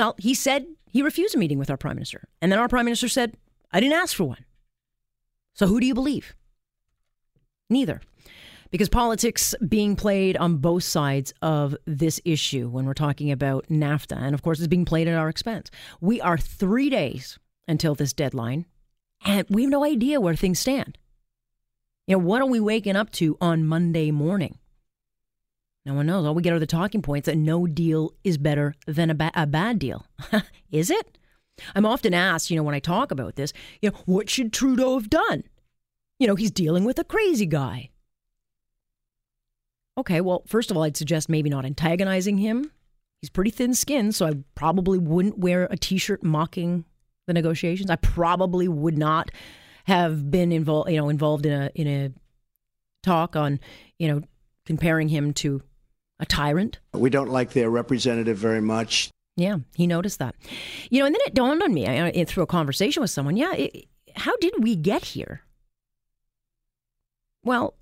well, he said he refused a meeting with our prime minister. And then our prime minister said, I didn't ask for one. So who do you believe? Neither. Because politics being played on both sides of this issue when we're talking about NAFTA. And of course, it's being played at our expense. We are three days until this deadline, and we have no idea where things stand. You know, what are we waking up to on Monday morning? No one knows. All we get are the talking points that no deal is better than a, ba- a bad deal. is it? I'm often asked, you know, when I talk about this, you know, what should Trudeau have done? You know, he's dealing with a crazy guy. Okay, well, first of all, I'd suggest maybe not antagonizing him. He's pretty thin skinned, so I probably wouldn't wear a t shirt mocking the negotiations. I probably would not have been involved, you know, involved in a in a talk on, you know, comparing him to a tyrant. We don't like their representative very much. Yeah, he noticed that. You know, and then it dawned on me I, through a conversation with someone. Yeah, it, how did we get here? Well,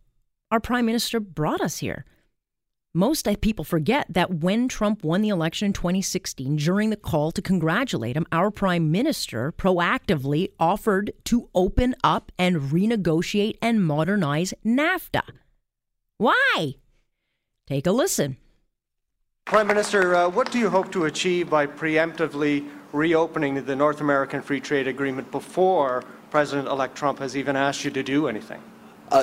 our prime minister brought us here. Most people forget that when Trump won the election in 2016, during the call to congratulate him, our prime minister proactively offered to open up and renegotiate and modernize NAFTA. Why? Take a listen. Prime Minister, uh, what do you hope to achieve by preemptively reopening the North American Free Trade Agreement before President elect Trump has even asked you to do anything? Uh,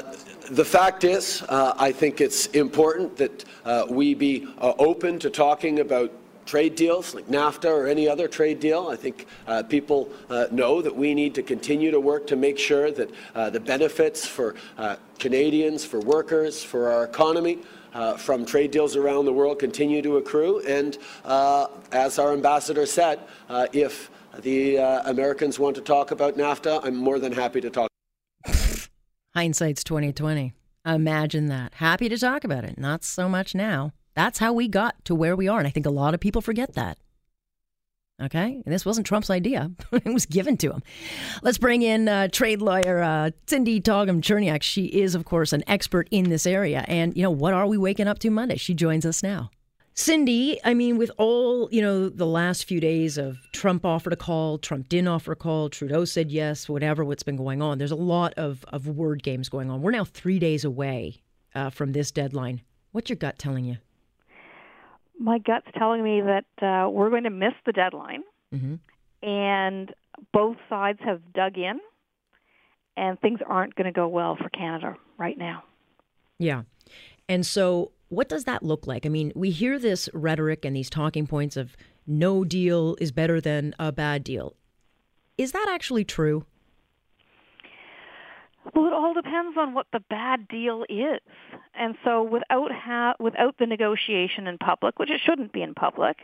the fact is, uh, I think it's important that uh, we be uh, open to talking about trade deals like NAFTA or any other trade deal. I think uh, people uh, know that we need to continue to work to make sure that uh, the benefits for uh, Canadians, for workers, for our economy. Uh, from trade deals around the world continue to accrue. And uh, as our ambassador said, if the Americans want to talk about NAFTA, I'm more than happy to talk. Hindsight's 2020. Imagine that. Happy to talk about it. Not so much now. That's how we got to where we are. And I think a lot of people forget that. Okay? And this wasn't Trump's idea, it was given to him. Let's bring in uh, trade lawyer uh, Cyndee Todgham Cherniak. She is, of course, an expert in this area. And, you know, what are we waking up to Monday? She joins us now. Cindy, I mean, with all, you know, the last few days of Trump offered a call, Trump didn't offer a call, Trudeau said yes, whatever, what's been going on, there's a lot of, of word games going on. We're now three days away uh, from this deadline. What's your gut telling you? My gut's telling me that uh, we're going to miss the deadline, mm-hmm. and both sides have dug in, and things aren't going to go well for Canada right now. Yeah. And so what does that look like? I mean, we hear this rhetoric and these talking points of no deal is better than a bad deal. Is that actually true? Well, it all depends on what the bad deal is. And so without ha- without the negotiation in public, which it shouldn't be in public,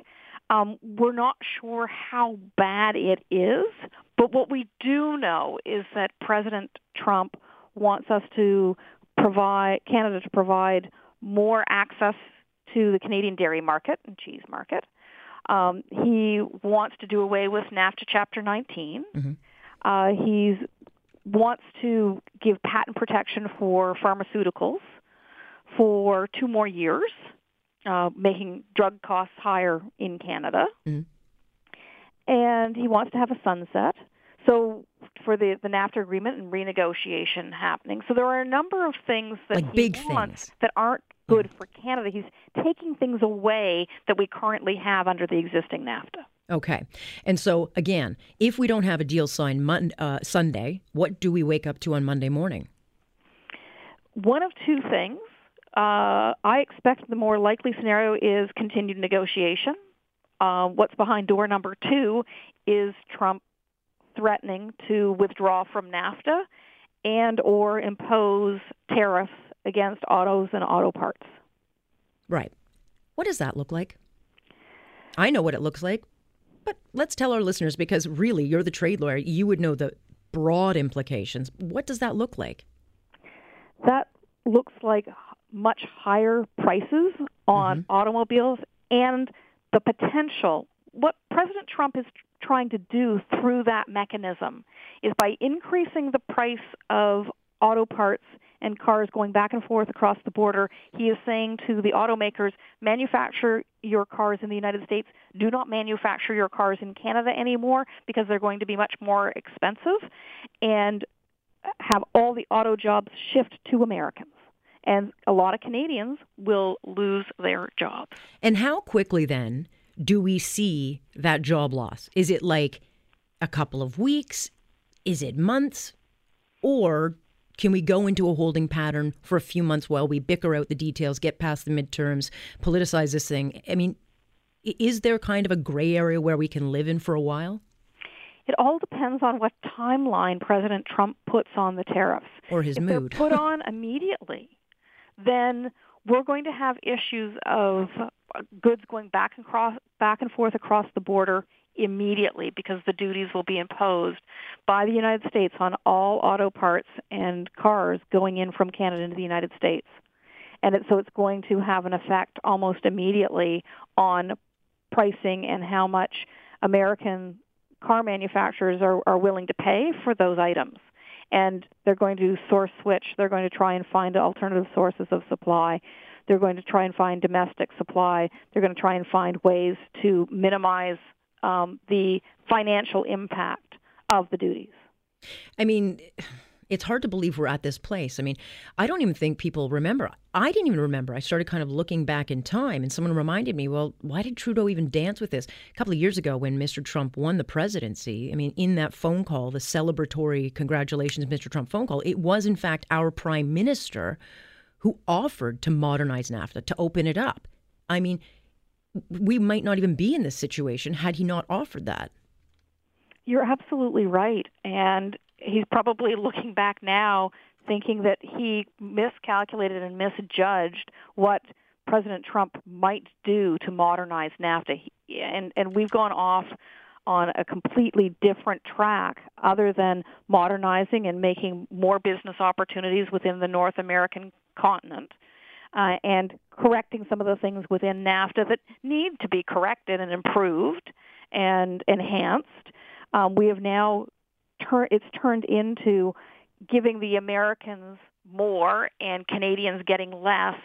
um, we're not sure how bad it is. But what we do know is that President Trump wants us to provide Canada to provide more access to the Canadian dairy market and cheese market. Um, he wants to do away with NAFTA Chapter 19. Mm-hmm. Uh, he wants to give patent protection for pharmaceuticals for two more years, uh, making drug costs higher in Canada. Mm-hmm. And he wants to have a sunset. So for the, the NAFTA agreement and renegotiation happening. So there are a number of things that like he wants things. that aren't good for Canada. He's taking things away that we currently have under the existing NAFTA. Okay. And so, again, if we don't have a deal signed Mon- uh, Sunday, what do we wake up to on Monday morning? One of two things. Uh, I expect the more likely scenario is continued negotiation. Uh, what's behind door number two is Trump threatening to withdraw from NAFTA and or impose tariffs against autos and auto parts. Right. What does that look like? I know what it looks like. But let's tell our listeners because really, you're the trade lawyer. You would know the broad implications. What does that look like? That looks like much higher prices on mm-hmm. automobiles and the potential. What President Trump is trying to do through that mechanism is by increasing the price of auto parts and cars going back and forth across the border, he is saying to the automakers, manufacture your cars in the United States. Do not manufacture your cars in Canada anymore because they're going to be much more expensive and have all the auto jobs shift to Americans. And a lot of Canadians will lose their jobs. And how quickly then do we see that job loss? Is it like a couple of weeks? Is it months? Or can we go into a holding pattern for a few months while we bicker out the details, get past the midterms, politicize this thing? I mean, is there kind of a gray area where we can live in for a while? It all depends on what timeline President Trump puts on the tariffs. Or his if mood. Put on immediately, then we're going to have issues of uh, goods going back and cross, back and forth across the border immediately because the duties will be imposed by the United States on all auto parts and cars going in from Canada into the United States. And it, so it's going to have an effect almost immediately on pricing and how much American car manufacturers are, are willing to pay for those items. And they're going to source switch. They're going to try and find alternative sources of supply. They're going to try and find domestic supply. They're going to try and find ways to minimize um, the financial impact of the duties. I mean, it's hard to believe we're at this place. I mean, I don't even think people remember. I didn't even remember. I started kind of looking back in time, and someone reminded me, well, why did Trudeau even dance with this? A couple of years ago, when Mr. Trump won the presidency, I mean, in that phone call, the celebratory congratulations, Mr. Trump phone call, it was in fact our prime minister who offered to modernize NAFTA, to open it up. I mean, we might not even be in this situation had he not offered that. You're absolutely right. And he's probably looking back now thinking that he miscalculated and misjudged what President Trump might do to modernize NAFTA. And, and we've gone off on a completely different track other than modernizing and making more business opportunities within the North American continent uh, and correcting some of the things within NAFTA that need to be corrected and improved and enhanced. Um, we have now tur- it's turned into giving the Americans more and Canadians getting less,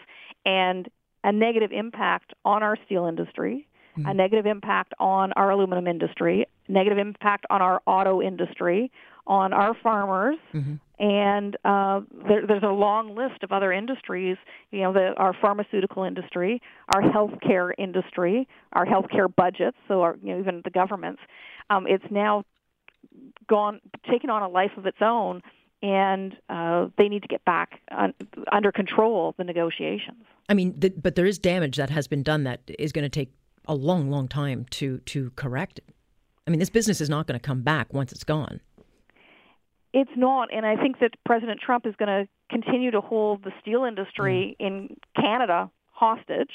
and a negative impact on our steel industry, mm-hmm. a negative impact on our aluminum industry, negative impact on our auto industry, on our farmers, mm-hmm. and uh, there, there's a long list of other industries. You know, the, our pharmaceutical industry, our healthcare industry, our healthcare budgets. So, our, you know, even the governments. Um, it's now gone taken on a life of its own, and uh, they need to get back un, under control the negotiations. I mean, the, but there is damage that has been done that is going to take a long, long time to to correct. I mean, this business is not going to come back once it's gone. It's not, and I think that President Trump is going to continue to hold the steel industry mm. in Canada hostage.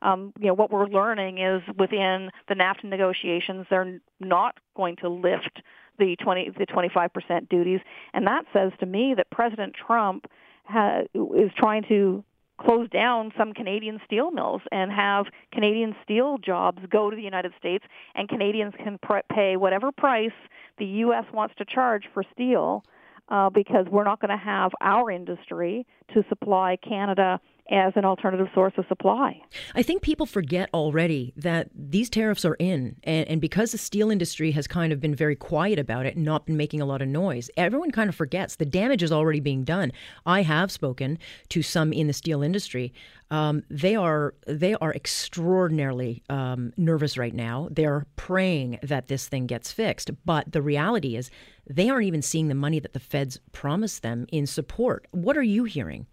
Um, you know what we're learning is within the NAFTA negotiations, they're not going to lift the 20 the 25 percent duties, and that says to me that President Trump ha- is trying to close down some Canadian steel mills and have Canadian steel jobs go to the United States, and Canadians can pr- pay whatever price the U.S. wants to charge for steel uh, because we're not going to have our industry to supply Canada as an alternative source of supply. I think people forget already that these tariffs are in, and, and, because the steel industry has kind of been very quiet about it and not been making a lot of noise, everyone kind of forgets the damage is already being done. I have spoken to some in the steel industry. Um, they are they are extraordinarily um, nervous right now. They're praying that this thing gets fixed, but the reality is they aren't even seeing the money that the feds promised them in support. What are you hearing?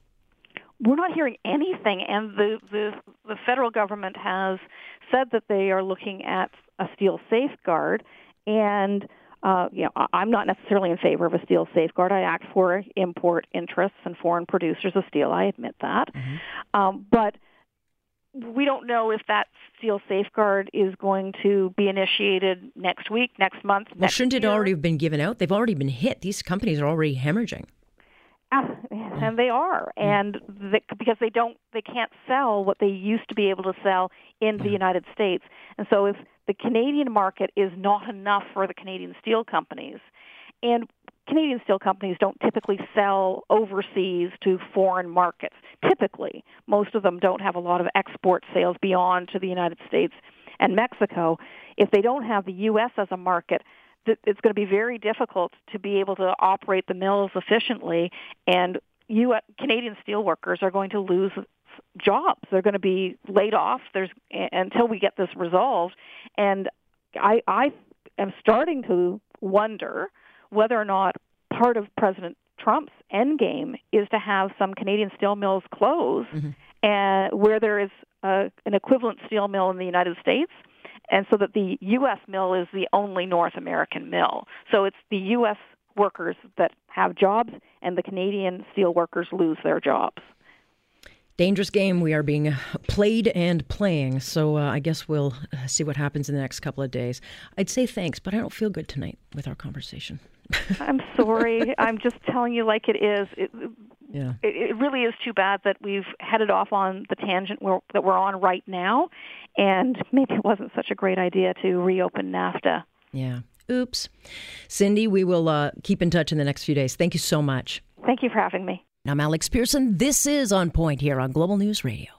We're not hearing anything, and the, the the federal government has said that they are looking at a steel safeguard, and uh, you know I'm not necessarily in favor of a steel safeguard. I act for import interests and foreign producers of steel. I admit that, mm-hmm. um, but we don't know if that steel safeguard is going to be initiated next week, next month. Well, next shouldn't it year. already have been given out? They've already been hit. These companies are already hemorrhaging. Ah, and they are, and the, because they don't, they can't sell what they used to be able to sell in the United States. And so, if the Canadian market is not enough for the Canadian steel companies, and Canadian steel companies don't typically sell overseas to foreign markets. Typically, most of them don't have a lot of export sales beyond to the United States and Mexico. If they don't have the U.S. as a market, it's going to be very difficult to be able to operate the mills efficiently, and U.S. Canadian steelworkers are going to lose jobs. They're going to be laid off. There's until we get this resolved, and I, I am starting to wonder whether or not part of President Trump's endgame is to have some Canadian steel mills close, mm-hmm. and where there is a, an equivalent steel mill in the United States, and so that the U.S. mill is the only North American mill. So it's the U.S. workers that have jobs, and the Canadian steel workers lose their jobs. Dangerous game we are being played and playing. So uh, I guess we'll see what happens in the next couple of days. I'd say thanks, but I don't feel good tonight with our conversation. I'm sorry. I'm just telling you like it is. It, yeah. It, it, really is too bad that we've headed off on the tangent we're, that we're on right now, and maybe it wasn't such a great idea to reopen NAFTA. Yeah. Oops. Cyndee, we will uh, keep in touch in the next few days. Thank you so much. Thank you for having me. I'm Alex Pearson. This is On Point here on Global News Radio.